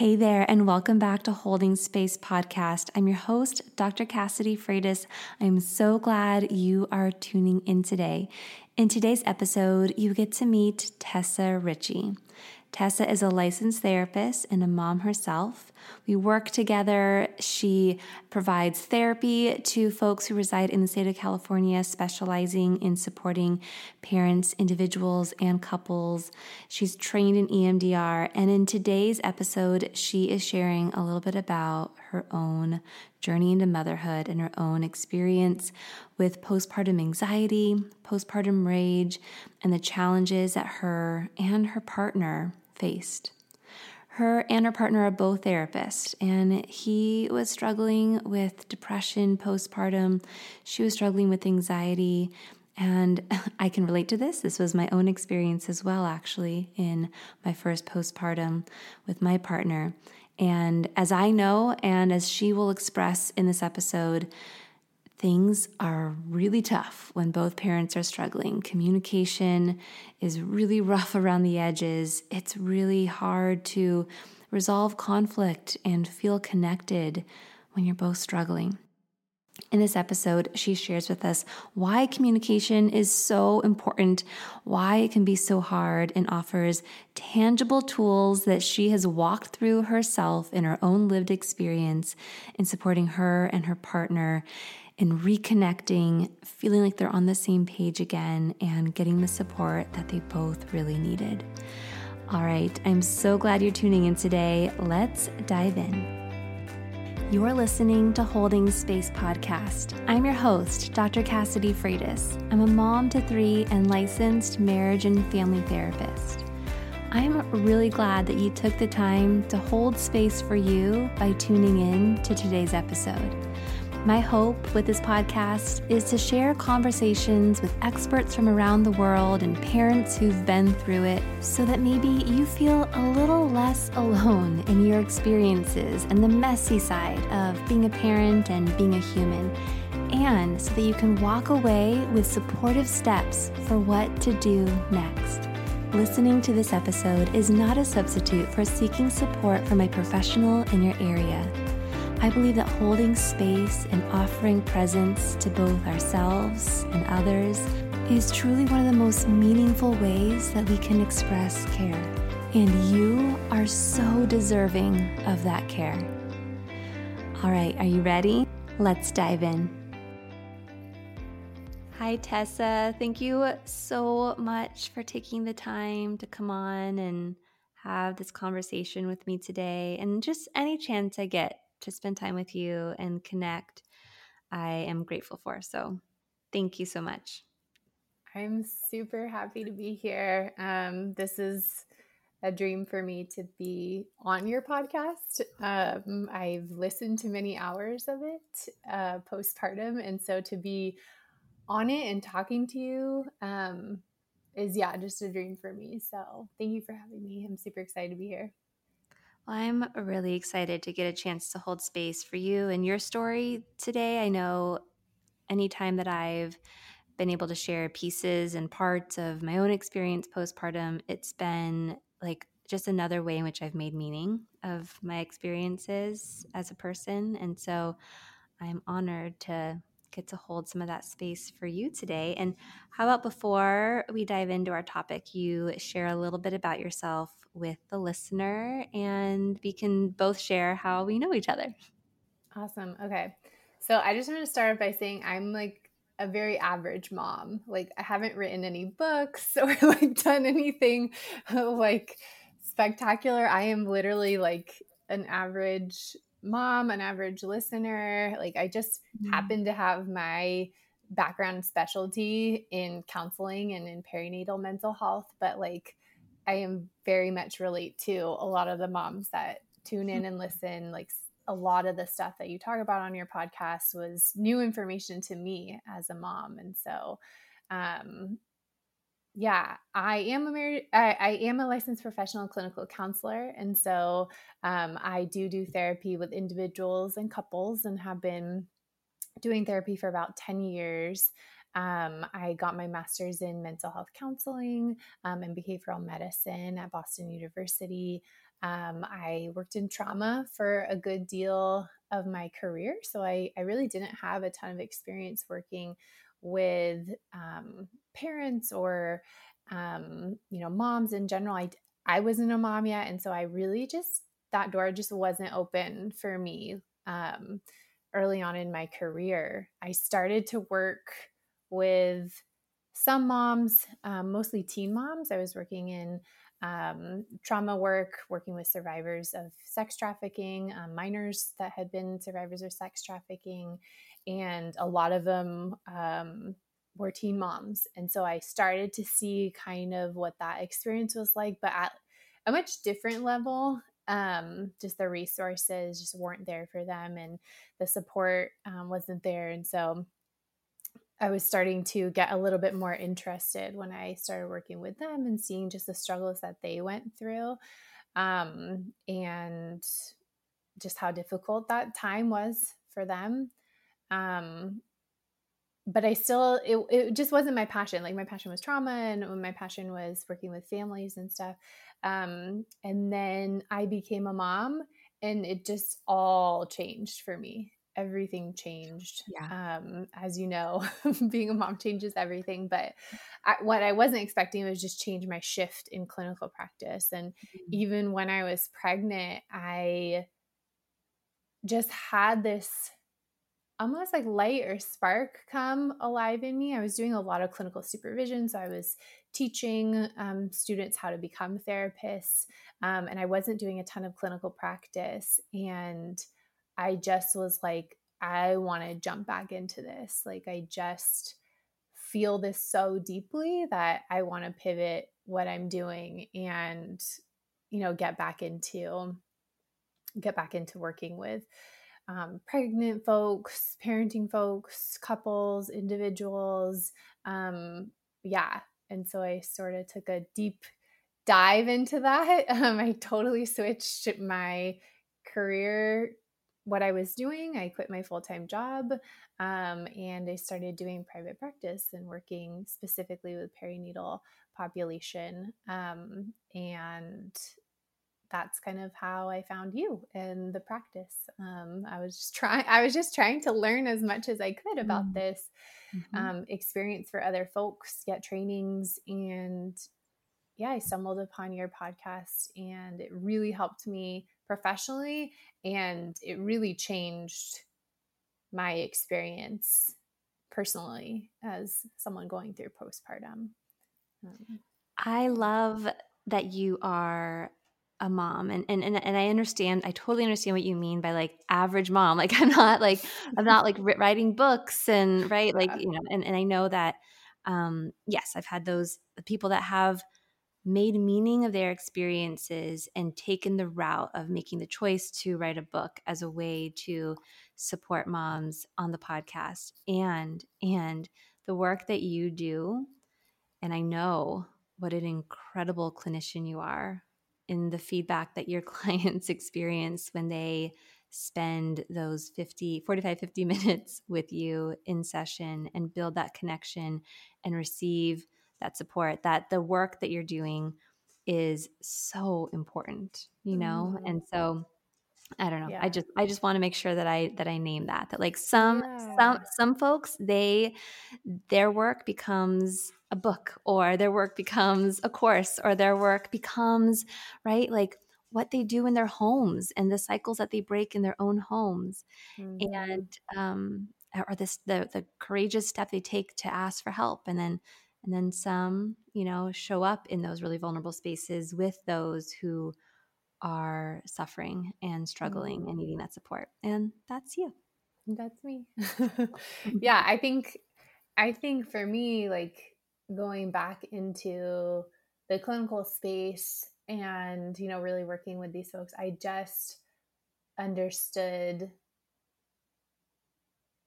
Hey there, and welcome back to Holding Space Podcast. I'm your host, Dr. Cassidy Freitas. I'm so glad you are tuning in today. In today's episode, you get to meet Tessa Ritchie. Tessa is a licensed therapist and a mom herself. We work together. She provides therapy to folks who reside in the state of California, specializing in supporting parents, individuals, and couples. She's trained in EMDR. And in today's episode, she is sharing a little bit about her own journey into motherhood and her own experience with postpartum anxiety, postpartum rage, and the challenges that her and her partner faced. Her and her partner are both therapists, and he was struggling with depression postpartum. She was struggling with anxiety. And I can relate to this. This was my own experience as well, actually, in my first postpartum with my partner. And as I know, and as she will express in this episode, things are really tough when both parents are struggling. Communication is really rough around the edges. It's really hard to resolve conflict and feel connected when you're both struggling. In this episode, she shares with us why communication is so important, why it can be so hard, and offers tangible tools that she has walked through herself in her own lived experience in supporting her and her partner and reconnecting, feeling like they're on the same page again, and getting the support that they both really needed. All right, I'm so glad you're tuning in today. Let's dive in. You're listening to Holding Space Podcast. I'm your host, Dr. Cassidy Freitas. I'm a mom to three and licensed marriage and family therapist. I'm really glad that you took the time to hold space for you by tuning in to today's episode. My hope with this podcast is to share conversations with experts from around the world and parents who've been through it so that maybe you feel a little less alone in your experiences and the messy side of being a parent and being a human. And so that you can walk away with supportive steps for what to do next. Listening to this episode is not a substitute for seeking support from a professional in your area. I believe that holding space and offering presence to both ourselves and others is truly one of the most meaningful ways that we can express care. And you are so deserving of that care. All right, are you ready? Let's dive in. Hi, Tessa. Thank you so much for taking the time to come on and have this conversation with me today. And just any chance I get to spend time with you and connect, I am grateful for. So thank you so much. I'm super happy to be here. Um, this is a dream for me to be on your podcast. Um, I've listened to many hours of it uh, postpartum. And so to be on it and talking to you um, is, yeah, just a dream for me. So thank you for having me. I'm super excited to be here. I'm really excited to get a chance to hold space for you and your story today. I know anytime that I've been able to share pieces and parts of my own experience postpartum, it's been like just another way in which I've made meaning of my experiences as a person. And so I'm honored to get to hold some of that space for you today. And how about before we dive into our topic, you share a little bit about yourself with the listener and we can both share how we know each other. Awesome. Okay. So I just want to start by saying I'm like a very average mom. Like I haven't written any books or like done anything like spectacular. I am literally like an average mom, an average listener. Like I just mm-hmm. happen to have my background specialty in counseling and in perinatal mental health, but like I am very much relate to a lot of the moms that tune in and listen. Like a lot of the stuff that you talk about on your podcast was new information to me as a mom. And so um yeah, I am a married, I, I, am a licensed professional clinical counselor, and so um, I do do therapy with individuals and couples, and have been doing therapy for about ten years. Um, I got my master's in mental health counseling um, and behavioral medicine at Boston University. Um, I worked in trauma for a good deal of my career, so I, I really didn't have a ton of experience working with um, parents or um, you know moms in general. I i wasn't a mom yet and so i really just that door just wasn't open for me um, early on in my career. I started to work with some moms um, mostly teen moms. I was working in um, trauma work, working with survivors of sex trafficking, um, minors that had been survivors of sex trafficking, and a lot of them um, were teen moms. And so I started to see kind of what that experience was like, but at a much different level. Um, just the resources just weren't there for them, and the support um, wasn't there. And so I was starting to get a little bit more interested when I started working with them and seeing just the struggles that they went through um, and just how difficult that time was for them. Um, but I still, it, it just wasn't my passion. Like my passion was trauma and my passion was working with families and stuff. Um, and then I became a mom and it just all changed for me. Everything changed. Yeah. Um, as you know, being a mom changes everything. But I, what I wasn't expecting was just change my shift in clinical practice. And mm-hmm. even when I was pregnant, I just had this almost like light or spark come alive in me. I was doing a lot of clinical supervision. So I was teaching um, students how to become therapists, um, and I wasn't doing a ton of clinical practice. And I just was like, I want to jump back into this. Like, I just feel this so deeply that I want to pivot what I'm doing and, you know, get back into get back into working with um, pregnant folks, parenting folks, couples, individuals. Um, yeah. And so I sort of took a deep dive into that. Um, I totally switched my career, what I was doing. I quit my full time job um, and I started doing private practice and working specifically with perinatal population. Um, and that's kind of how I found you in the practice. Um, I was just trying. I was just trying to learn as much as I could about mm this mm-hmm. um, experience for other folks, get trainings, and yeah, I stumbled upon your podcast, and it really helped me professionally, and it really changed my experience personally as someone going through postpartum. Um, I love that you are a mom and, and and and I understand I totally understand what you mean by like average mom. Like I'm not like I'm not like writing books and right like you know and, and I know that um yes I've had those people that have made meaning of their experiences and taken the route of making the choice to write a book as a way to support moms on the podcast. And and the work that you do and I know what an incredible clinician you are in the feedback that your clients experience when they spend those 50 45 50 minutes with you in session and build that connection and receive that support that the work that you're doing is so important you know mm-hmm. and so I don't know. Yeah. I just I just want to make sure that I that I name that that like some yeah. some some folks they their work becomes a book or their work becomes a course or their work becomes right like what they do in their homes and the cycles that they break in their own homes mm-hmm. and um or this the the courageous step they take to ask for help and then and then some you know show up in those really vulnerable spaces with those who are suffering and struggling and needing that support. And that's you. That's me. yeah, I think I think for me like going back into the clinical space and you know really working with these folks, I just understood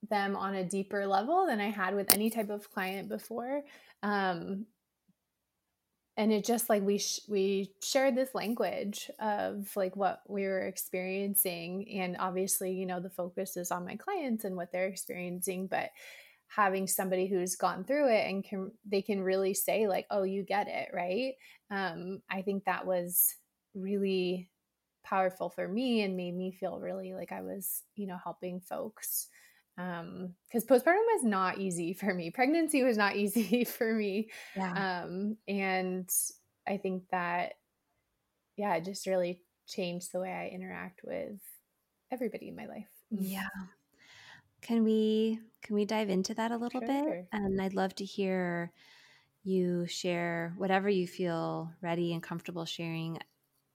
them on a deeper level than I had with any type of client before. Um, and it just like we sh- we shared this language of like what we were experiencing and obviously you know the focus is on my clients and what they're experiencing but having somebody who's gone through it and can they can really say like oh you get it right? Um, i think that was really powerful for me and made me feel really like i was you know helping folks um because postpartum was not easy for me. Pregnancy was not easy for me. Yeah. um and i think that yeah it just really changed the way i interact with everybody in my life. Yeah. Can we can we dive into that a little sure. bit and i'd love to hear you share whatever you feel ready and comfortable sharing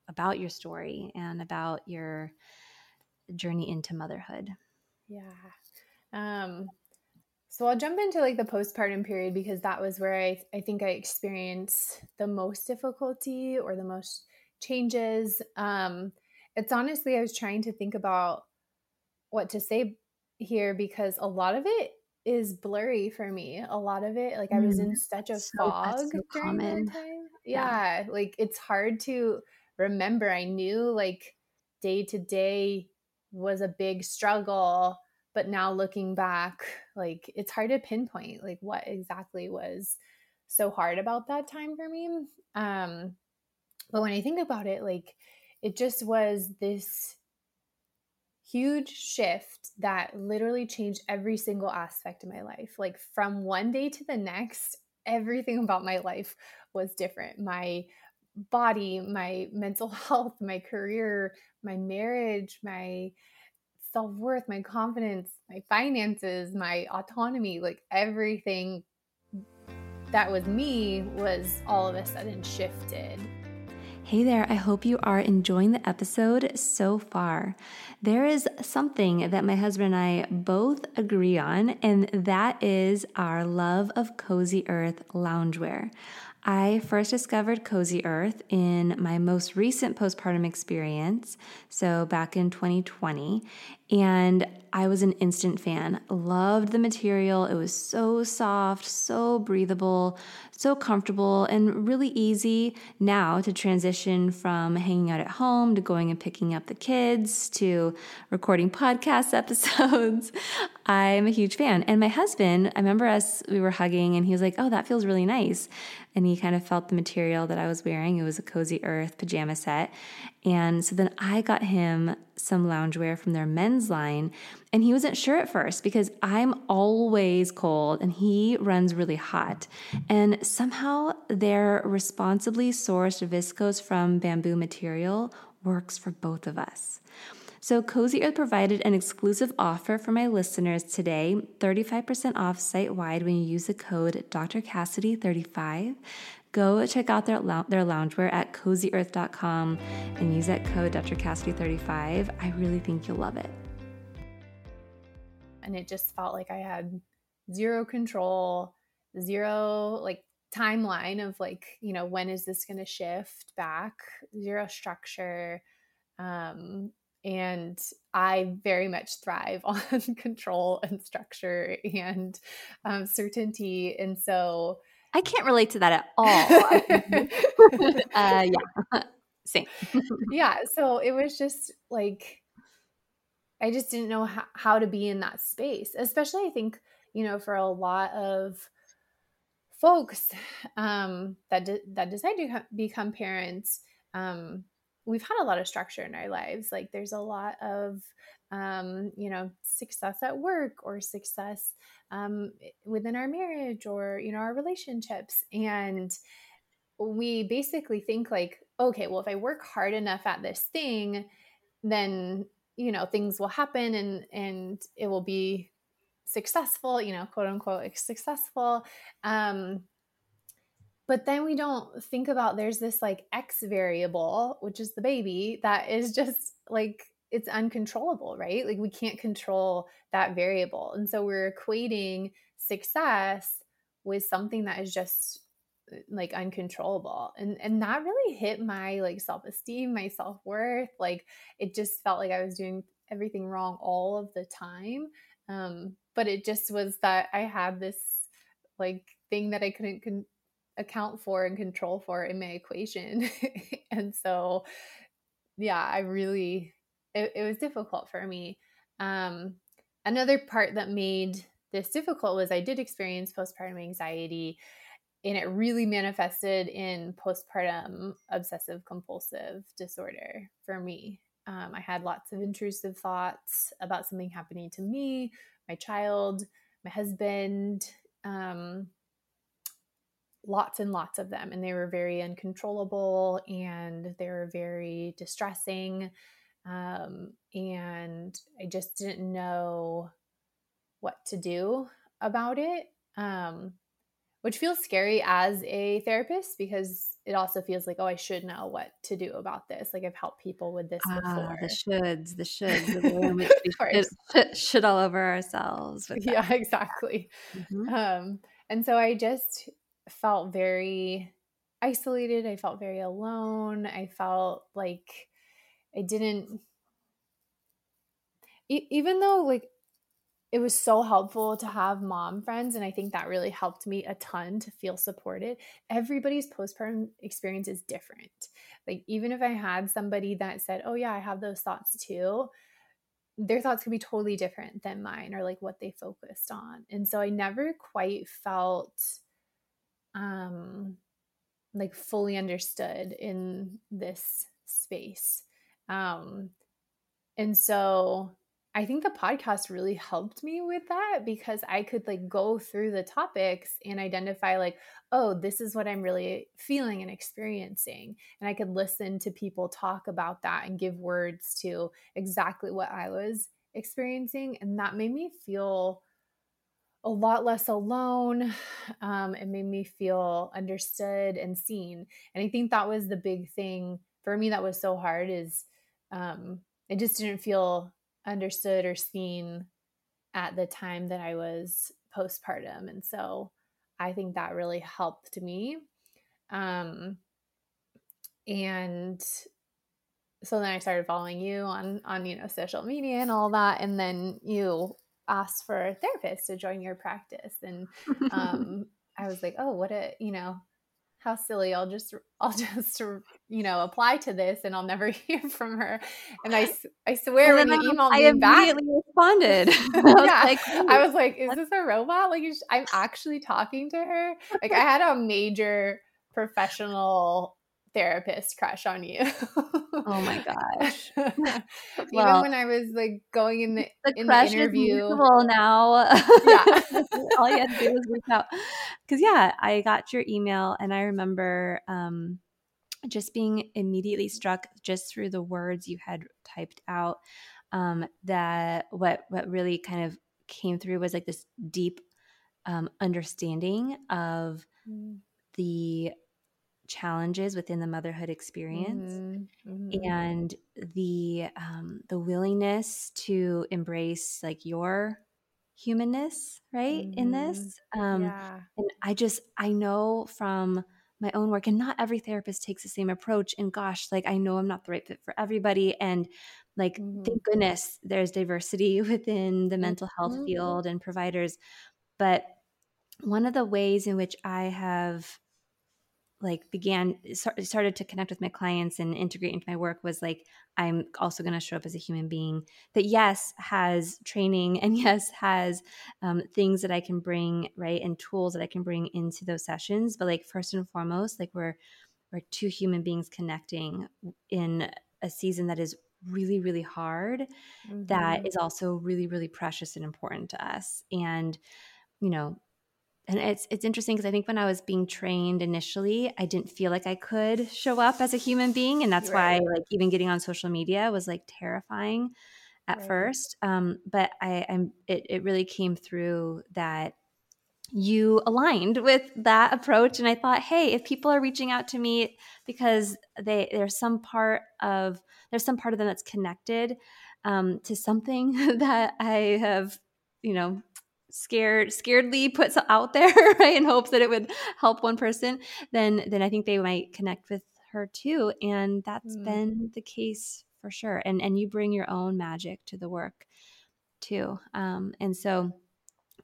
about your story and about your journey into motherhood. Yeah um, so I'll jump into like the postpartum period because that was where I, I think I experienced the most difficulty or the most changes. Um, it's honestly, I was trying to think about what to say here because a lot of it is blurry for me. A lot of it, like I was in mm, such a so, fog so during that time. Yeah, yeah, like it's hard to remember. I knew like day to day was a big struggle but now looking back like it's hard to pinpoint like what exactly was so hard about that time for me um but when i think about it like it just was this huge shift that literally changed every single aspect of my life like from one day to the next everything about my life was different. My body my mental health my career my marriage my self worth, my confidence, my finances, my autonomy, like everything that was me was all of a sudden shifted. Hey there, I hope you are enjoying the episode so far. There is something that my husband and I both agree on, and that is our love of Cozy Earth loungewear. I first discovered Cozy Earth in my most recent postpartum experience, so back in 2020, and I was an instant fan. Loved the material. It was so soft, so breathable, so comfortable, and really easy now to transition from hanging out at home to going and picking up the kids to recording podcast episodes. I'm a huge fan. And my husband, I remember us, we were hugging, and he was like, Oh, that feels really nice and he kind of felt the material that I was wearing. It was a Cozy Earth pajama set. And so then I got him some loungewear from their men's line. And he wasn't sure at first because I'm always cold and he runs really hot. And somehow their responsibly sourced viscose from bamboo material works for both of us. So, Cozy Earth provided an exclusive offer for my listeners today 35% off site wide when you use the code Dr. Cassidy35. Go check out their, their loungewear at cozyearth.com and use that code Dr. Cassidy35. I really think you'll love it. And it just felt like I had zero control, zero like timeline of like, you know, when is this going to shift back, zero structure. Um, and I very much thrive on control and structure and um, certainty. And so I can't relate to that at all. uh, yeah, same. yeah. So it was just like, I just didn't know how, how to be in that space, especially I think, you know, for a lot of folks um, that, de- that decide to become parents, um, we've had a lot of structure in our lives. Like there's a lot of um, you know, success at work or success um, within our marriage or you know our relationships, and we basically think like, okay, well, if I work hard enough at this thing, then you know things will happen and and it will be successful you know quote unquote successful um but then we don't think about there's this like x variable which is the baby that is just like it's uncontrollable right? Like we can't control that variable. And so we're equating success with something that is just uh, like uncontrollable. And and that really hit my like self-esteem my self-worth. Like it just felt like i was doing everything wrong all of the time. Um but it just was that i had this like thing that i couldn't con- account for and control for in my equation. and so, yeah, I really, it, it, was difficult for me. Um, another part that made this difficult was I did experience postpartum anxiety, and it really manifested in postpartum obsessive compulsive disorder for me. Um, I had lots of intrusive thoughts about something happening to me, my child, my husband. Um, lots and lots of them and they were very uncontrollable and they were very distressing um, and i just didn't know what to do about it um, which feels scary as a therapist because it also feels like oh i should know what to do about this. Like i've helped people with this ah, before. the shoulds the shoulds the should, should, all over ourselves yeah exactly. Mm-hmm. um, and so i just felt very isolated. I felt very alone. I felt like I didn't, even though like it was so helpful to have mom friends. And I think that really helped me a ton to feel supported. Everybody's postpartum experience is different. Like, even if I had somebody that said, Oh, yeah, I have those thoughts too, their thoughts could be totally different than mine or like what they focused on. And so I never quite felt um like fully understood in this space. Um and so i think the podcast really helped me with that because i could like go through the topics and identify like oh this is what i'm really feeling and experiencing. And i could listen to people talk about that and give words to exactly what i was experiencing and that made me feel a lot less alone. Um, it made me feel understood and seen. And I think that was the big thing for me that was so hard is um, I just didn't feel understood or seen at the time that I was postpartum. And so I think that really helped me. Um, and so then I started following you on on you know social media and all that and then you asked for a therapist to join your practice. And um, i was like oh what a you know how silly. I'll just i'll just you know apply to this and i'll never hear from her. And i i swear when the email I me back responded. I yeah. like, i was like is this a robot? Like i'm actually talking to her? Like i had a major professional therapist crush on you. oh my gosh. Even well, when I was like going in the, the in the interview. now. yeah. All you had to do was reach out. Cause yeah, I got your email and I remember um, just being immediately struck just through the words you had typed out um, that what what really kind of came through was like this deep um, understanding of mm. the challenges within the motherhood experience mm-hmm. Mm-hmm. and the um, the willingness to embrace like your humanness right mm-hmm. in this um yeah. and i just i know from my own work and not every therapist takes the same approach and gosh like i know i'm not the right fit for everybody and like thank mm-hmm. goodness there's diversity within the mental health mm-hmm. field and providers but one of the ways in which i have like began started to connect with my clients and integrate into my work was like i'm also going to show up as a human being that yes has training and yes has um, things that i can bring right and tools that i can bring into those sessions but like first and foremost like we're or two human beings connecting in a season that is really really hard mm-hmm. that is also really really precious and important to us and you know and it's it's interesting because I think when I was being trained initially, I didn't feel like I could show up as a human being, and that's right. why like even getting on social media was like terrifying at right. first. Um, but I, I'm it it really came through that you aligned with that approach, and I thought, hey, if people are reaching out to me because they there's some part of there's some part of them that's connected um, to something that I have you know scared scaredly puts out there right in hopes that it would help one person then then i think they might connect with her too and that's mm. been the case for sure and and you bring your own magic to the work too um and so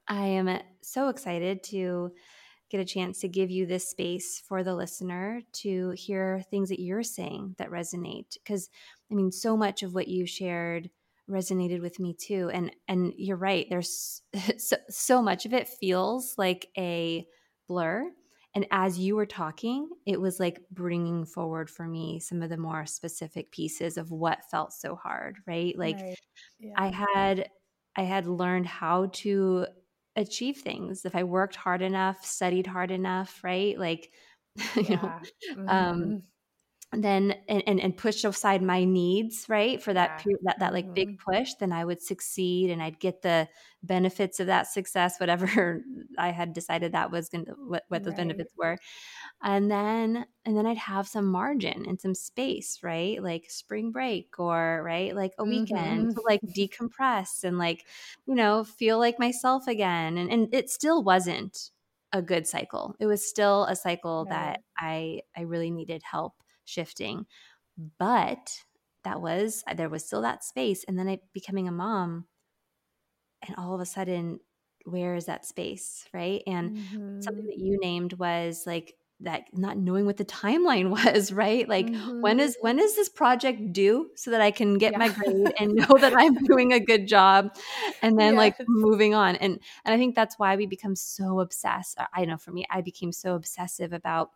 i am so excited to get a chance to give you this space for the listener to hear things that you're saying that resonate because i mean so much of what you shared resonated with me too and and you're right there's so, so much of it feels like a blur and as you were talking it was like bringing forward for me some of the more specific pieces of what felt so hard right like right. Yeah. i had i had learned how to achieve things if i worked hard enough studied hard enough right like you yeah. know um, mm-hmm. um then and, and, and push aside my needs right for that yeah. that that like mm-hmm. big push then i would succeed and i'd get the benefits of that success whatever i had decided that was going to what, what those right. benefits were and then and then i'd have some margin and some space right like spring break or right like a weekend mm-hmm. to like decompress and like you know feel like myself again and and it still wasn't a good cycle it was still a cycle right. that i i really needed help shifting. But that was, there was still that space. And then I becoming a mom, and all of a sudden, where is that space? Right. And mm-hmm. something that you named was like, that not knowing what the timeline was right like mm-hmm. when is when is this project due so that i can get yeah. my grade and know that i'm doing a good job and then yes. like moving on and and i think that's why we become so obsessed i know for me i became so obsessive about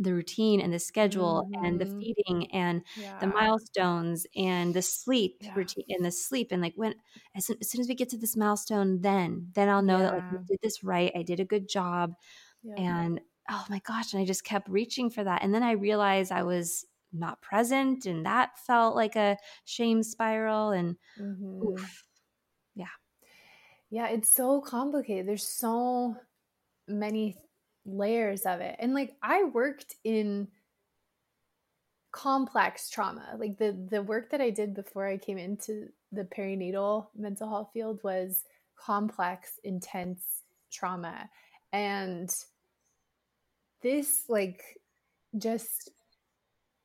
the routine and the schedule mm-hmm. and the mm-hmm. feeding and yeah. the milestones and the sleep yeah. routine and the sleep and like when as soon, as soon, as we get to this milestone then then i'll know yeah. that like we did this right i did a good job and oh my gosh and i just kept reaching for that and then i realized i was not present and that felt like a shame spiral and mm-hmm. oof, yeah yeah it's so complicated there's so many layers of it. And like I worked in complex trauma. Like the the work that I did before I came into the perinatal mental health field was complex, intense trauma. And this like just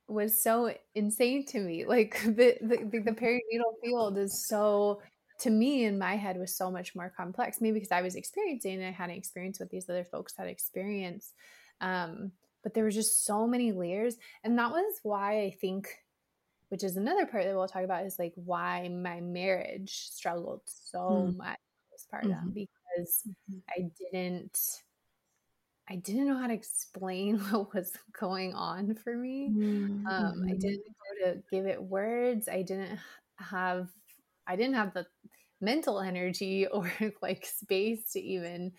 was so insane to me. Like the the, the perinatal field is so to me in my head was so much more complex maybe because i was experiencing and i hadn't experienced what these other folks had experienced um, but there were just so many layers and that was why i think which is another part that we'll talk about is like why my marriage struggled so mm. much postpartum mm-hmm. because mm-hmm. i didn't I didn't know how to explain what was going on for me. Mm-hmm. Um, I didn't know to give it words. I didn't have I didn't have the mental energy or like space to even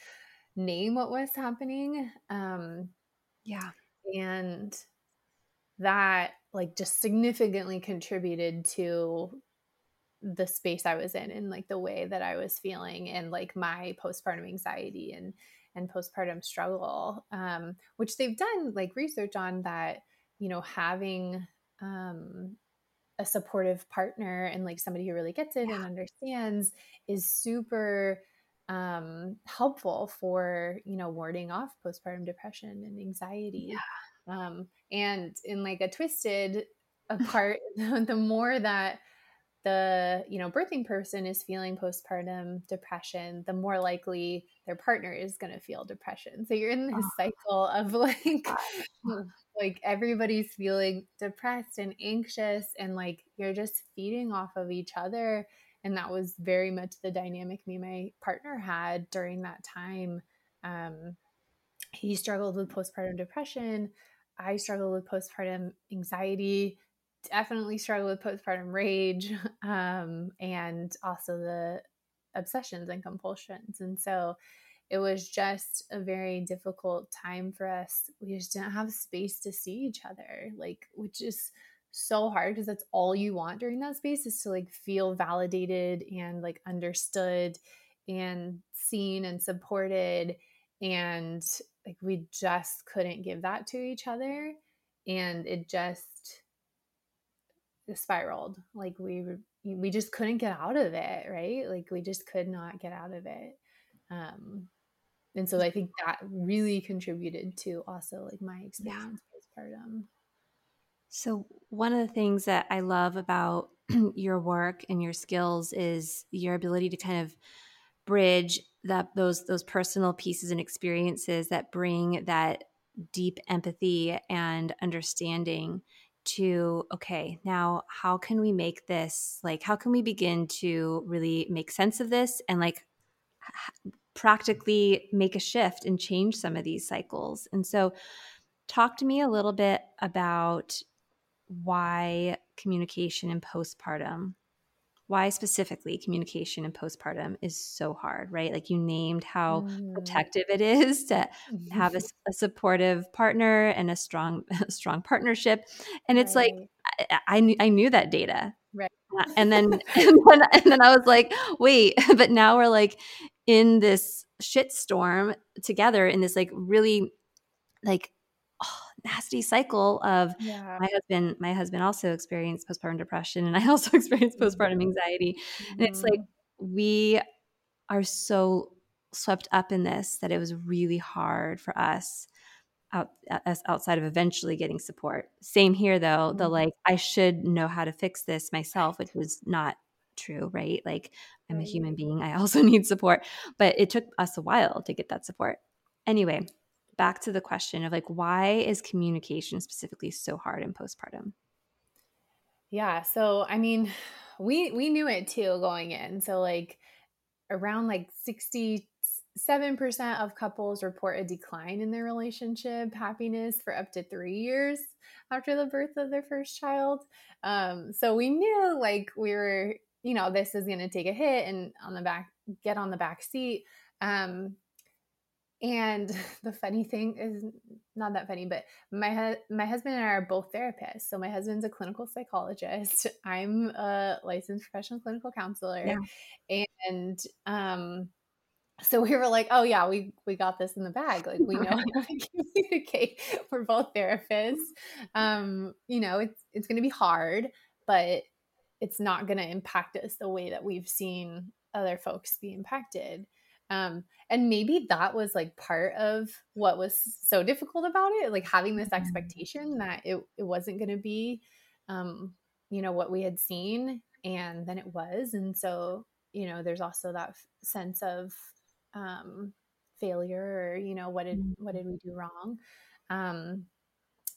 name what was happening. Um, yeah. And that like just significantly contributed to the space I was in and like the way that I was feeling and like my postpartum anxiety and and postpartum struggle um, which they've done like research on that you know having um, a supportive partner and like somebody who really gets it yeah. and understands is super um, helpful for you know warding off postpartum depression and anxiety yeah. um, and in like a twisted part the more that the you know birthing person is feeling postpartum depression the more likely their partner is going to feel depression so you're in this oh. cycle of like like everybody's feeling depressed and anxious and like you're just feeding off of each other and that was very much the dynamic me and my partner had during that time um, he struggled with postpartum depression I struggled with postpartum anxiety, definitely struggled with postpartum rage, um, and also the obsessions and compulsions. And so it was just a very difficult time for us. We just didn't have space to see each other, like, which is so hard because that's all you want during that space is to like feel validated and like understood and seen and supported. And like, we just couldn't give that to each other. And it just spiraled. Like, we we just couldn't get out of it, right? Like, we just could not get out of it. Um, and so I think that really contributed to also like my experience yeah. postpartum. So one of the things that I love about your work and your skills is your ability to kind of bridge that those those personal pieces and experiences that bring that deep empathy and understanding to okay now how can we make this like how can we begin to really make sense of this and like practically make a shift and change some of these cycles. And so, talk to me a little bit about why communication in postpartum, why specifically communication in postpartum is so hard, right? Like you named how mm. protective it is to have a, a, supportive partner and a strong, a strong partnership. And it's right. like, I, I, I knew that data. Right. And then, and then, and then I was like, wait, but now we're like in this shitstorm together in this like really like oh, nasty cycle of yeah. my husband my husband also experienced postpartum depression and i also experienced postpartum mm-hmm. anxiety mm-hmm. and it's like mm-hmm. we are so swept up in this that it was really hard for us out us outside of eventually getting support same here though mm-hmm. the like i should know how to fix this myself which was not true, right? Like I'm a human being. I also need support. But it took us a while to get that support. Anyway, back to the question of like why is communication specifically so hard in postpartum? Yeah, so I mean, we we knew it too going in. So like around like 67% of couples report a decline in their relationship happiness for up to 3 years after the birth of their first child. Um, so we knew like we were you know this is going to take a hit and on the back get on the back seat um and the funny thing is not that funny but my my husband and I are both therapists so my husband's a clinical psychologist I'm a licensed professional clinical counselor yeah. and um so we were like, oh yeah, we we got this in the bag. Like we know how to communicate. We're both therapists. Um, you know, it's it's going to be hard, but it's not going to impact us the way that we've seen other folks be impacted. Um, and maybe that was like part of what was so difficult about it, like having this mm-hmm. expectation that it, it wasn't going to be, um, you know, what we had seen, and then it was. And so, you know, there's also that f- sense of um, failure, or you know, what did what did we do wrong? Um,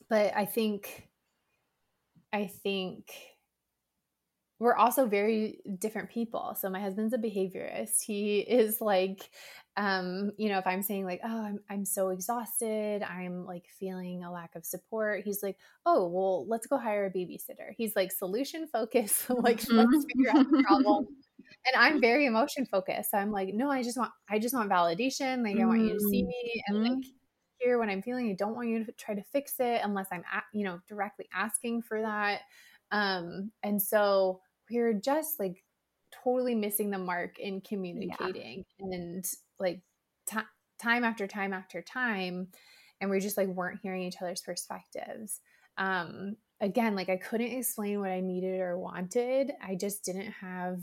but I think, I think we're also very different people. So my husband's a behaviorist. He is like, um, you know, if I'm saying like, oh, I'm I'm so exhausted, I'm like feeling a lack of support. He's like, oh, well, let's go hire a babysitter. He's like solution focused, like let's mm-hmm. figure out the problem. and I'm very emotion focused. So I'm like, no, I just want I just want validation. Like I want you to see me and like mm-hmm. hear what I'm feeling. I don't want you to try to fix it unless I'm you know, directly asking for that. Um, and so we are just like totally missing the mark in communicating yeah. and like t- time after time after time and we just like weren't hearing each other's perspectives um again like i couldn't explain what i needed or wanted i just didn't have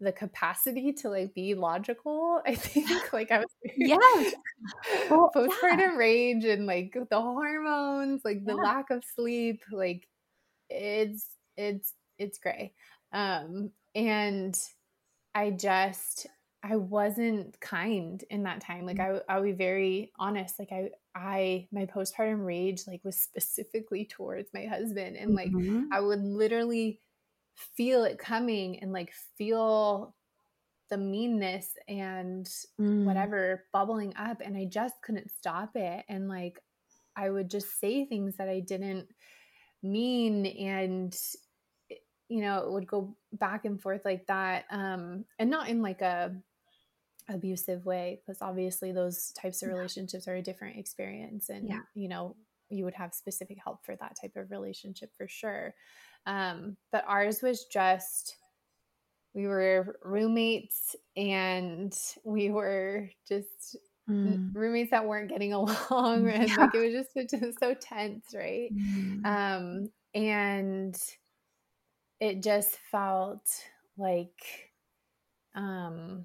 the capacity to like be logical i think like i was yeah well, postpartum yeah. rage and like the hormones like yeah. the lack of sleep like it's it's it's gray. Um, and I just I wasn't kind in that time. Like mm. I I'll be very honest. Like I I my postpartum rage like was specifically towards my husband. And like mm-hmm. I would literally feel it coming and like feel the meanness and mm. whatever bubbling up and I just couldn't stop it. And like I would just say things that I didn't mean and you know it would go back and forth like that um and not in like a abusive way because obviously those types of relationships are a different experience and yeah. you know you would have specific help for that type of relationship for sure um but ours was just we were roommates and we were just mm. roommates that weren't getting along and yeah. like it was just, just so tense right mm. um and it just felt like um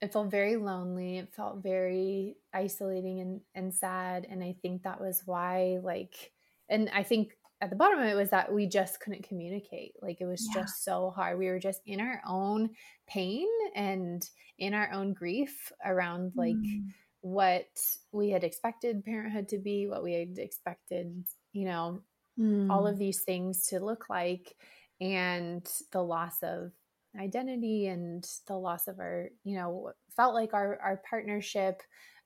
it felt very lonely it felt very isolating and, and sad and i think that was why like and i think at the bottom of it was that we just couldn't communicate like it was yeah. just so hard we were just in our own pain and in our own grief around like mm. what we had expected parenthood to be what we had expected you know mm. all of these things to look like and the loss of identity and the loss of our you know felt like our our partnership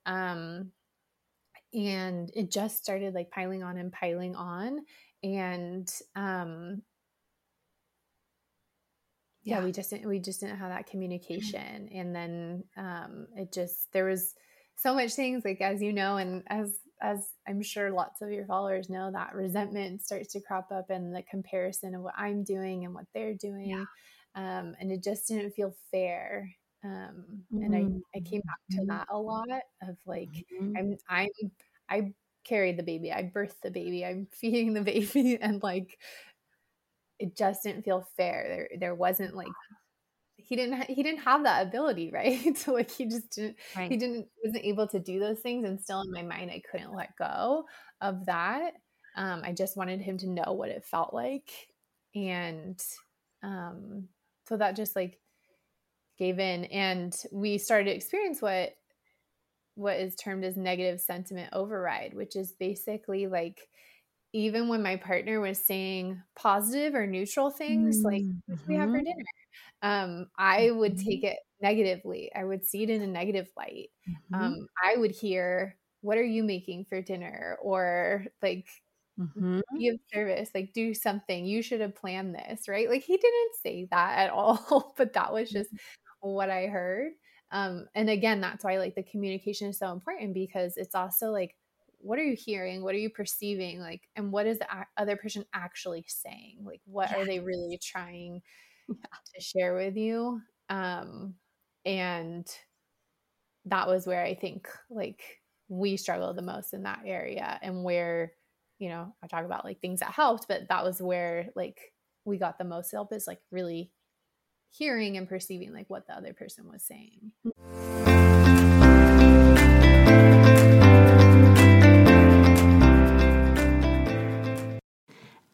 um and it just started like piling on and piling on and um yeah. yeah, we just didn't we just didn't have that communication and then um it just there was so much things like as you know and as as i'm sure lots of your followers know that resentment starts to crop up and the comparison of what i'm doing and what they're doing yeah. um and it just didn't feel fair um mm-hmm. and i i came back to mm-hmm. that a lot of like mm-hmm. i'm i'm i carried the baby i birthed the baby i'm feeding the baby and like it just didn't feel fair there there wasn't like he didn't he didn't have that ability right so like he just didn't right. he didn't wasn't able to do those things and still in my mind i couldn't let go of that um, i just wanted him to know what it felt like and um, so that just like gave in and we started to experience what what is termed as negative sentiment override which is basically like even when my partner was saying positive or neutral things mm-hmm. like what we have for mm-hmm. dinner um, i would mm-hmm. take it negatively i would see it in a negative light mm-hmm. um, i would hear what are you making for dinner or like mm-hmm. be of service like do something you should have planned this right like he didn't say that at all but that was just mm-hmm. what i heard um, and again that's why like the communication is so important because it's also like what are you hearing? What are you perceiving? Like and what is the other person actually saying? Like what yes. are they really trying yeah. to share with you? Um and that was where i think like we struggle the most in that area and where you know i talk about like things that helped but that was where like we got the most help is like really hearing and perceiving like what the other person was saying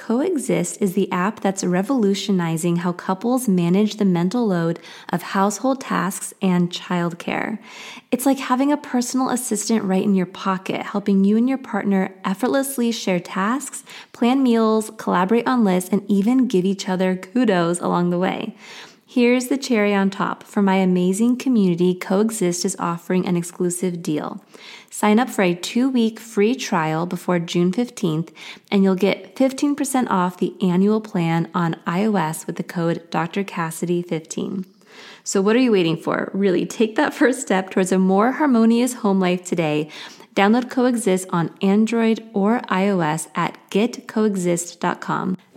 Coexist is the app that's revolutionizing how couples manage the mental load of household tasks and childcare. It's like having a personal assistant right in your pocket, helping you and your partner effortlessly share tasks, plan meals, collaborate on lists, and even give each other kudos along the way. Here's the cherry on top. For my amazing community, Coexist is offering an exclusive deal. Sign up for a two week free trial before June 15th, and you'll get 15% off the annual plan on iOS with the code Dr. Cassidy15. So, what are you waiting for? Really, take that first step towards a more harmonious home life today. Download Coexist on Android or iOS at getcoexist.com.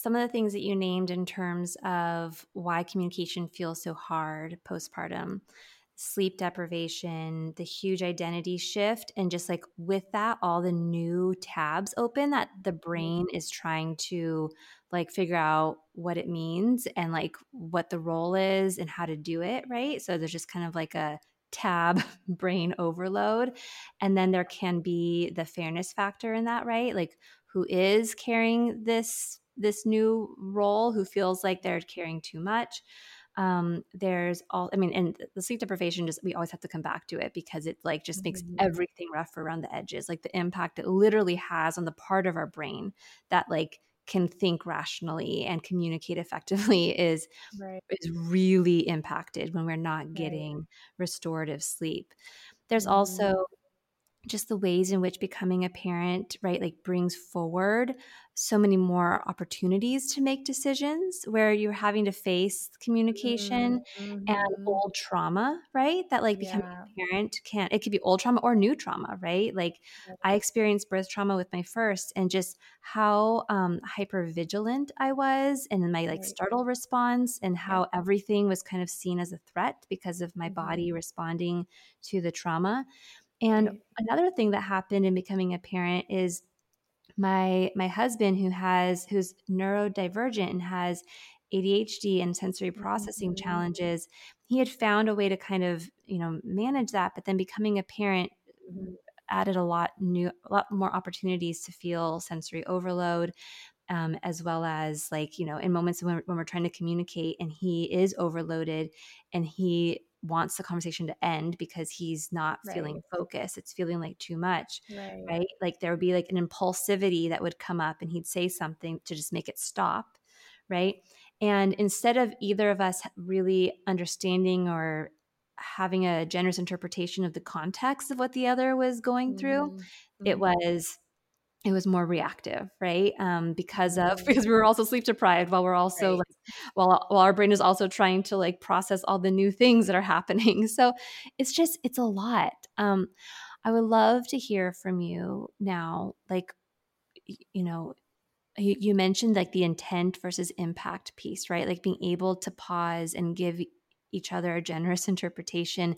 some of the things that you named in terms of why communication feels so hard postpartum sleep deprivation, the huge identity shift, and just like with that, all the new tabs open that the mm-hmm. brain is trying to like figure out what it means and like what the role is and how to do it, right? So, there's just kind of like a tab brain overload. And then there can be the fairness factor in that, right? Like, who is carrying this this new role who feels like they're caring too much um, there's all i mean and the sleep deprivation just we always have to come back to it because it like just makes mm-hmm. everything rough around the edges like the impact it literally has on the part of our brain that like can think rationally and communicate effectively is right. is really impacted when we're not getting right. restorative sleep there's mm-hmm. also just the ways in which becoming a parent, right, like brings forward so many more opportunities to make decisions where you're having to face communication mm-hmm. and old trauma, right? That like becoming yeah. a parent can it could be old trauma or new trauma, right? Like yeah. I experienced birth trauma with my first and just how um hyper vigilant I was and my like startle response and how yeah. everything was kind of seen as a threat because of my mm-hmm. body responding to the trauma. And another thing that happened in becoming a parent is my my husband who has who's neurodivergent and has ADHD and sensory processing mm-hmm. challenges, he had found a way to kind of, you know, manage that, but then becoming a parent mm-hmm. added a lot new a lot more opportunities to feel sensory overload um, as well as like you know in moments when, when we're trying to communicate and he is overloaded and he wants the conversation to end because he's not right. feeling focused it's feeling like too much right. right like there would be like an impulsivity that would come up and he'd say something to just make it stop right and instead of either of us really understanding or having a generous interpretation of the context of what the other was going through mm-hmm. it was it was more reactive right? Um, because of because we were also sleep deprived while we're also right. like while while our brain is also trying to like process all the new things that are happening. So it's just it's a lot. Um, i would love to hear from you now like you know you, you mentioned like the intent versus impact piece right? Like being able to pause and give each other a generous interpretation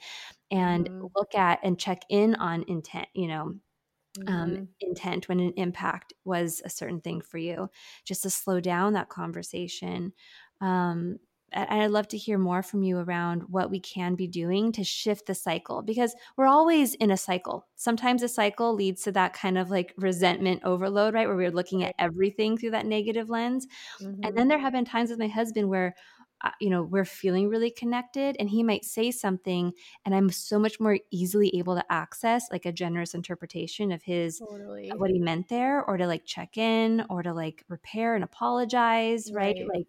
and mm-hmm. look at and check in on intent you know mm-hmm. um, intent when an impact was a certain thing for you, just to slow down that conversation. Um, and I'd love to hear more from you around what we can be doing to shift the cycle because we're always in a cycle. Sometimes a cycle leads to that kind of like resentment overload, right? Where we're looking at everything through that negative lens. Mm-hmm. And then there have been times with my husband where you know we're feeling really connected and he might say something and i'm so much more easily able to access like a generous interpretation of his totally. what he meant there or to like check in or to like repair and apologize right, right? like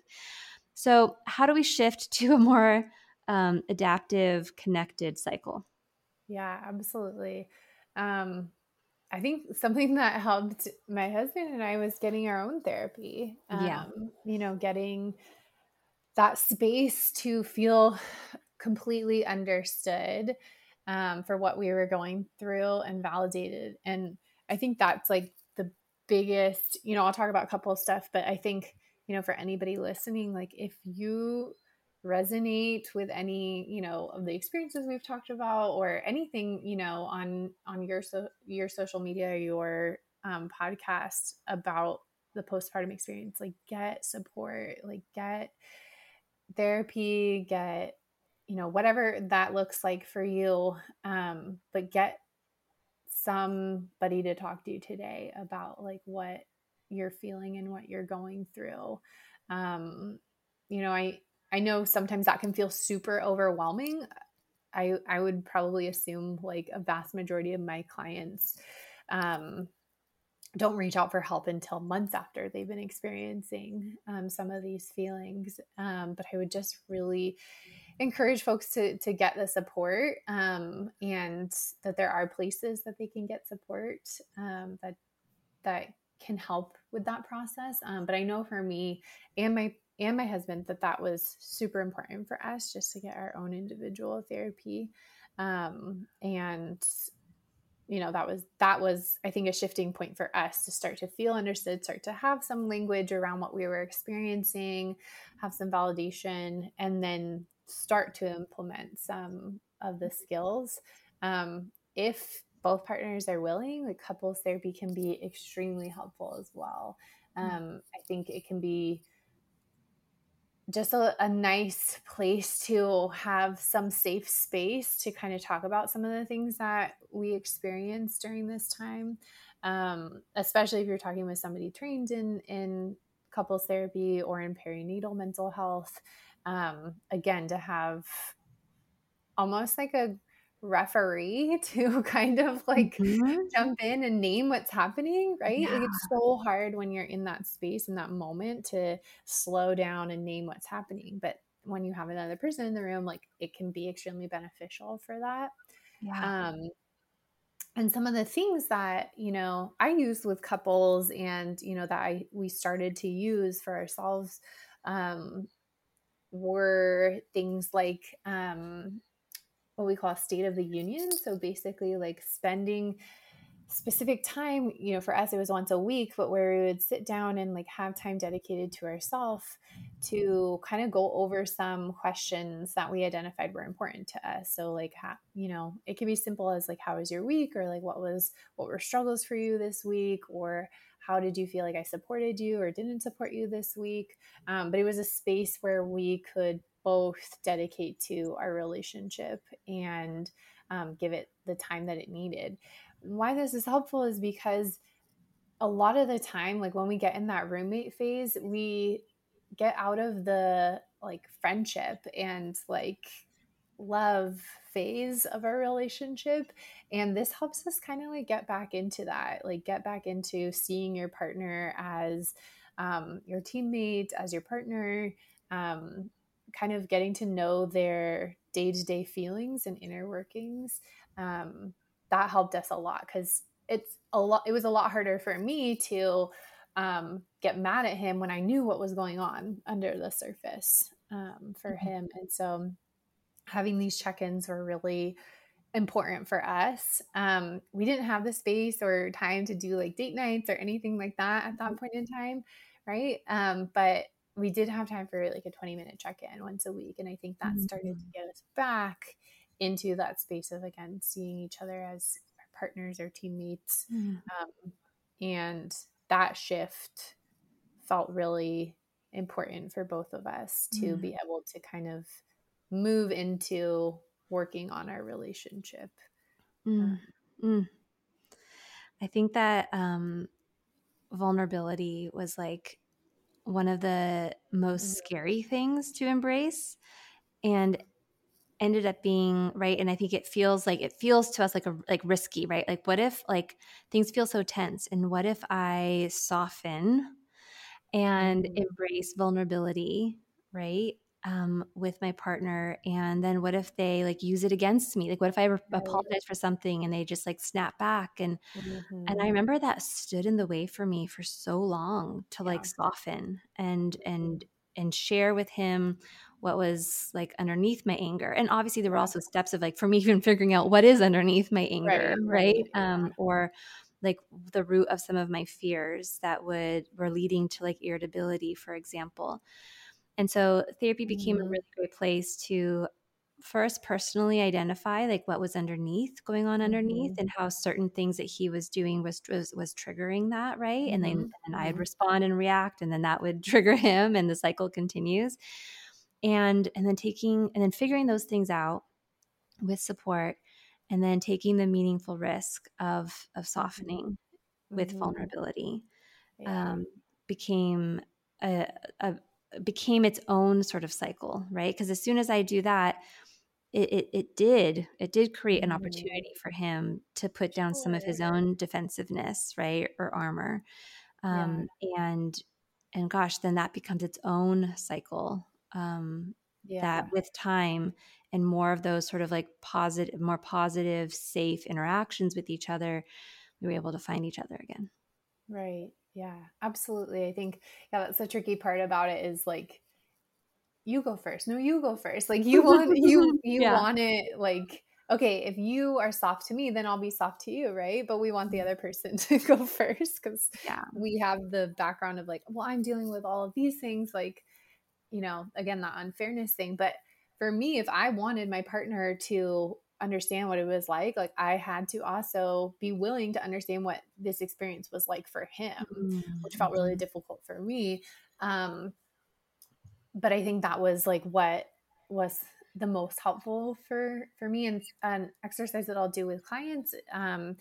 so how do we shift to a more um, adaptive connected cycle yeah absolutely um I think something that helped my husband and I was getting our own therapy. Um, yeah. You know, getting that space to feel completely understood um, for what we were going through and validated. And I think that's like the biggest, you know, I'll talk about a couple of stuff, but I think, you know, for anybody listening, like if you resonate with any you know of the experiences we've talked about or anything you know on on your so your social media or your um, podcast about the postpartum experience like get support like get therapy get you know whatever that looks like for you um, but get somebody to talk to today about like what you're feeling and what you're going through. Um, you know i i know sometimes that can feel super overwhelming. I i would probably assume like a vast majority of my clients um, don't reach out for help until months after they've been experiencing um, some of these feelings. Um, but I would just really encourage folks to to get the support um, and that there are places that they can get support um, that that can help with that process. Um, but I know for me and my and my husband that that was super important for us just to get our own individual therapy um, and you know that was that was i think a shifting point for us to start to feel understood start to have some language around what we were experiencing have some validation and then start to implement some of the skills um, if both partners are willing like couples therapy can be extremely helpful as well mm. um, i think it can be just a, a, nice place to have some safe space to kind of talk about some of the things that we experienced during this time um, especially if you're talking with somebody trained in in couples therapy or in perinatal mental health um, again to have almost like a referee to kind of like mm-hmm. jump in and name what's happening, right? Yeah. Like it's so hard when you're in that space in that moment to slow down and name what's happening. But when you have another person in the room, like it can be extremely beneficial for that. Yeah. Um, and some of the things that you know I use with couples, and you know that I we started to use for ourselves, um, were things like um, what we call state of the union. So basically, like spending specific time, you know, for us, it was once a week, but where we would sit down and like have time dedicated to ourselves to kind of go over some questions that we identified were important to us. So, like, you know, it could be simple as like, how was your week? Or like, what was, what were struggles for you this week? Or, how did you feel like I supported you or didn't support you this week? Um, but it was a space where we could both dedicate to our relationship and um, give it the time that it needed. Why this is helpful is because a lot of the time, like when we get in that roommate phase, we get out of the like friendship and like love phase of our relationship and this helps us kind of like get back into that like get back into seeing your partner as um, your teammate as your partner um, kind of getting to know their day-to-day feelings and inner workings um, that helped us a lot because it's a lot it was a lot harder for me to um, get mad at him when i knew what was going on under the surface um, for mm-hmm. him and so having these check-ins were really important for us um, we didn't have the space or time to do like date nights or anything like that at that mm-hmm. point in time right um, but we did have time for like a 20 minute check in once a week. And I think that mm-hmm. started to get us back into that space of, again, seeing each other as our partners or teammates. Mm-hmm. Um, and that shift felt really important for both of us to mm-hmm. be able to kind of move into working on our relationship. Mm. Mm. I think that um, vulnerability was like one of the most mm-hmm. scary things to embrace and ended up being right and i think it feels like it feels to us like a like risky right like what if like things feel so tense and what if i soften and mm-hmm. embrace vulnerability right um, with my partner and then what if they like use it against me like what if i re- apologize for something and they just like snap back and mm-hmm. and i mm-hmm. remember that stood in the way for me for so long to yeah. like soften and and and share with him what was like underneath my anger and obviously there were also steps of like for me even figuring out what is underneath my anger right, right? right. um or like the root of some of my fears that would were leading to like irritability for example and so therapy became mm-hmm. a really great place to first personally identify like what was underneath going on underneath mm-hmm. and how certain things that he was doing was was, was triggering that right mm-hmm. and then and i'd mm-hmm. respond and react and then that would trigger him and the cycle continues and and then taking and then figuring those things out with support and then taking the meaningful risk of of mm-hmm. softening with mm-hmm. vulnerability yeah. um, became a, a became its own sort of cycle right because as soon as i do that it, it, it did it did create an mm-hmm. opportunity for him to put down some of his own defensiveness right or armor um, yeah. and and gosh then that becomes its own cycle um, yeah. that with time and more of those sort of like positive more positive safe interactions with each other we were able to find each other again right yeah absolutely i think yeah that's the tricky part about it is like you go first no you go first like you want you you yeah. want it like okay if you are soft to me then i'll be soft to you right but we want the mm-hmm. other person to go first because yeah we have the background of like well i'm dealing with all of these things like you know, again, that unfairness thing. But for me, if I wanted my partner to understand what it was like, like I had to also be willing to understand what this experience was like for him, mm-hmm. which felt really mm-hmm. difficult for me. Um, but I think that was like what was the most helpful for for me and an exercise that I'll do with clients um,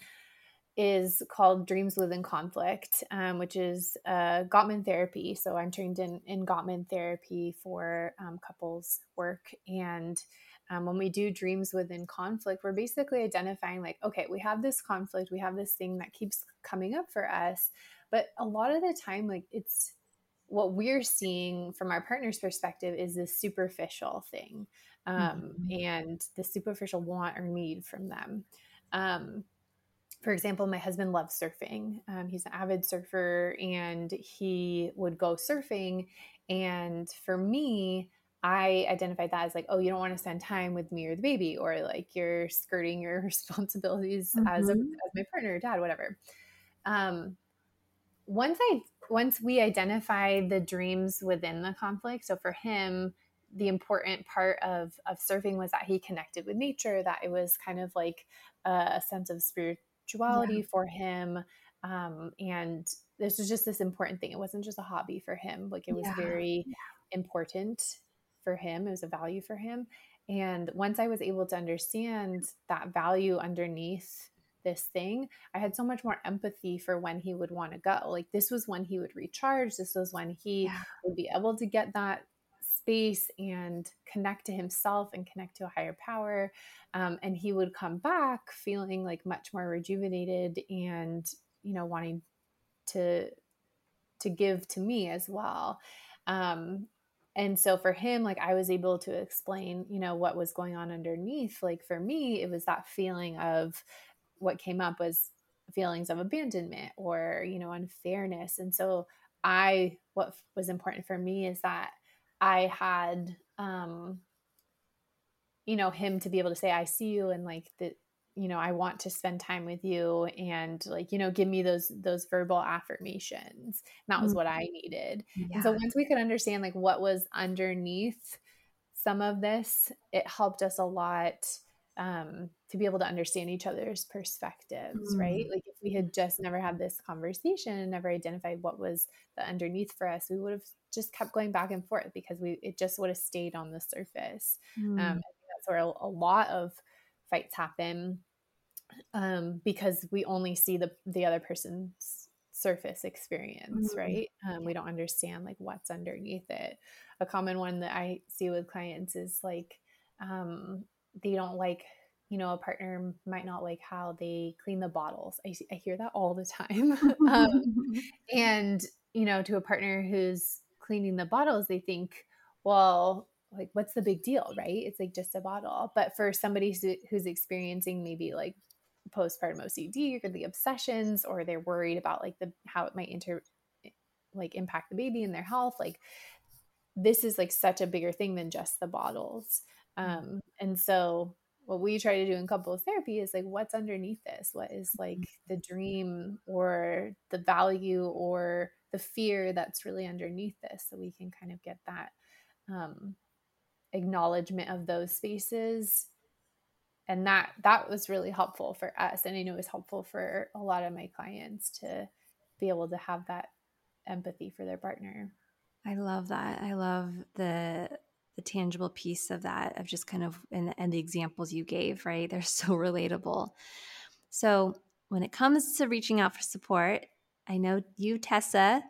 is called Dreams Within Conflict, um, which is uh, Gottman therapy. So I'm trained in, in Gottman therapy for um, couples work. And um, when we do Dreams Within Conflict, we're basically identifying, like, okay, we have this conflict, we have this thing that keeps coming up for us. But a lot of the time, like, it's what we're seeing from our partner's perspective is this superficial thing um, mm-hmm. and the superficial want or need from them. Um, for example, my husband loves surfing. Um, he's an avid surfer and he would go surfing. And for me, I identified that as like, oh, you don't want to spend time with me or the baby, or like you're skirting your responsibilities mm-hmm. as, a, mm-hmm. as my partner, dad, whatever. Um, once I once we identify the dreams within the conflict, so for him, the important part of of surfing was that he connected with nature, that it was kind of like a, a sense of spirituality yeah. for him. Um, and this was just this important thing. It wasn't just a hobby for him. Like it was yeah. very yeah. important for him. It was a value for him. And once I was able to understand that value underneath this thing, I had so much more empathy for when he would want to go. Like this was when he would recharge. This was when he yeah. would be able to get that space and connect to himself and connect to a higher power. Um, and he would come back feeling like much more rejuvenated and, you know, wanting to to give to me as well. Um, and so for him, like I was able to explain, you know, what was going on underneath. Like for me, it was that feeling of what came up was feelings of abandonment or, you know, unfairness. And so I, what was important for me is that I had um you know him to be able to say I see you and like that you know I want to spend time with you and like you know give me those those verbal affirmations. And that was mm-hmm. what I needed. Yeah. And so once we could understand like what was underneath some of this, it helped us a lot um, to be able to understand each other's perspectives, mm. right? Like if we had just never had this conversation and never identified what was the underneath for us, we would have just kept going back and forth because we it just would have stayed on the surface. Um, mm. Um, that's where a, a, lot of fights happen um, because we only see the the other person's surface experience, mm. right? Um, we don't understand like what's underneath it. A common one that I see with clients is like um, they don't like you know a partner might not like how they clean the bottles i, I hear that all the time um, and you know to a partner who's cleaning the bottles they think well like what's the big deal right it's like just a bottle but for somebody who's experiencing maybe like postpartum ocd or the obsessions or they're worried about like the how it might inter like impact the baby and their health like this is like such a bigger thing than just the bottles. Um, and so what we try to do in couples therapy is like what's underneath this? What is like mm-hmm. the dream or the value or the fear that's really underneath this? So we can kind of get that um, acknowledgement of those spaces and that that was really helpful for us and i know it was helpful for a lot of my clients to be able to have that empathy for their partner. I love that. I love the the tangible piece of that of just kind of and, and the examples you gave right? They're so relatable. So when it comes to reaching out for support i know you tessa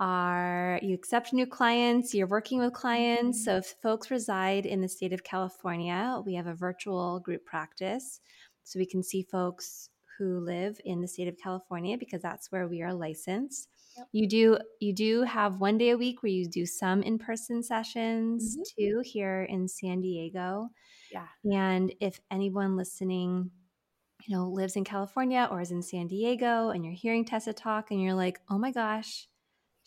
are you accept new clients you're working with clients so if folks reside in the state of california we have a virtual group practice so we can see folks who live in the state of california because that's where we are licensed Yep. You do you do have one day a week where you do some in-person sessions mm-hmm. too here in San Diego. Yeah. And if anyone listening, you know, lives in California or is in San Diego and you're hearing Tessa talk and you're like, "Oh my gosh,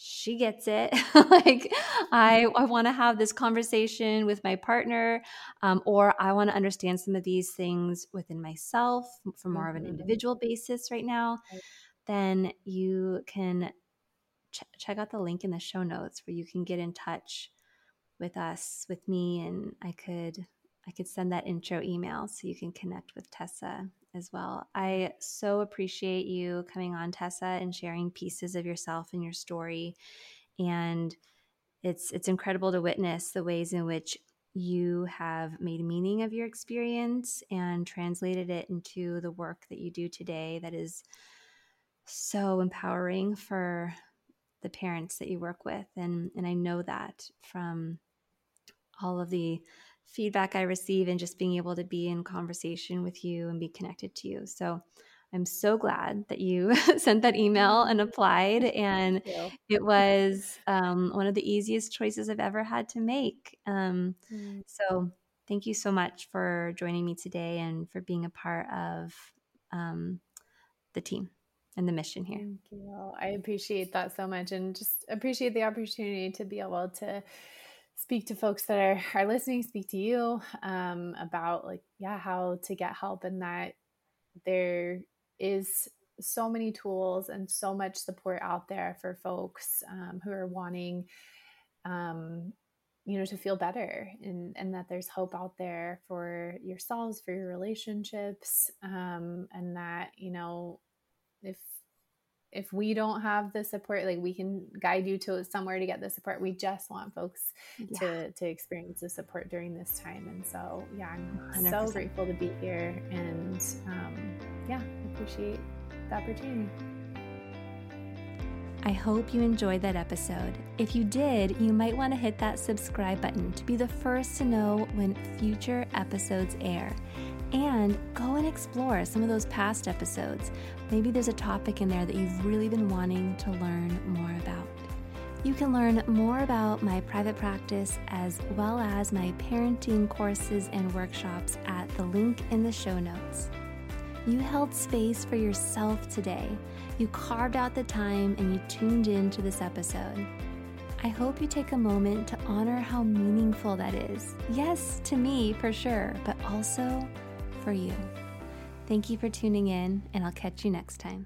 she gets it. like I, I want to have this conversation with my partner, um, or I want to understand some of these things within myself from more mm-hmm. of an mm-hmm. individual basis right now. Then you can ch- check out the link in the show notes where you can get in touch with us, with me, and I could I could send that intro email so you can connect with Tessa as well. I so appreciate you coming on, Tessa, and sharing pieces of yourself and your story. And it's it's incredible to witness the ways in which you have made meaning of your experience and translated it into the work that you do today that is so empowering for the parents that you work with and and I know that from all of the feedback I receive and just being able to be in conversation with you and be connected to you. So I'm so glad that you sent that email and applied. And it was um, one of the easiest choices I've ever had to make. Um, mm. So thank you so much for joining me today and for being a part of um, the team and the mission here. Thank you. I appreciate that so much and just appreciate the opportunity to be able to speak to folks that are, are listening, speak to you um, about like, yeah, how to get help and that there is so many tools and so much support out there for folks um, who are wanting um, you know to feel better and and that there's hope out there for yourselves for your relationships um, and that you know if if we don't have the support like we can guide you to somewhere to get the support we just want folks yeah. to to experience the support during this time and so yeah i'm 100%. so grateful to be here and um, yeah appreciate the opportunity I hope you enjoyed that episode. If you did, you might want to hit that subscribe button to be the first to know when future episodes air and go and explore some of those past episodes. Maybe there's a topic in there that you've really been wanting to learn more about. You can learn more about my private practice as well as my parenting courses and workshops at the link in the show notes. You held space for yourself today. You carved out the time and you tuned in to this episode. I hope you take a moment to honor how meaningful that is. Yes, to me for sure, but also for you. Thank you for tuning in, and I'll catch you next time.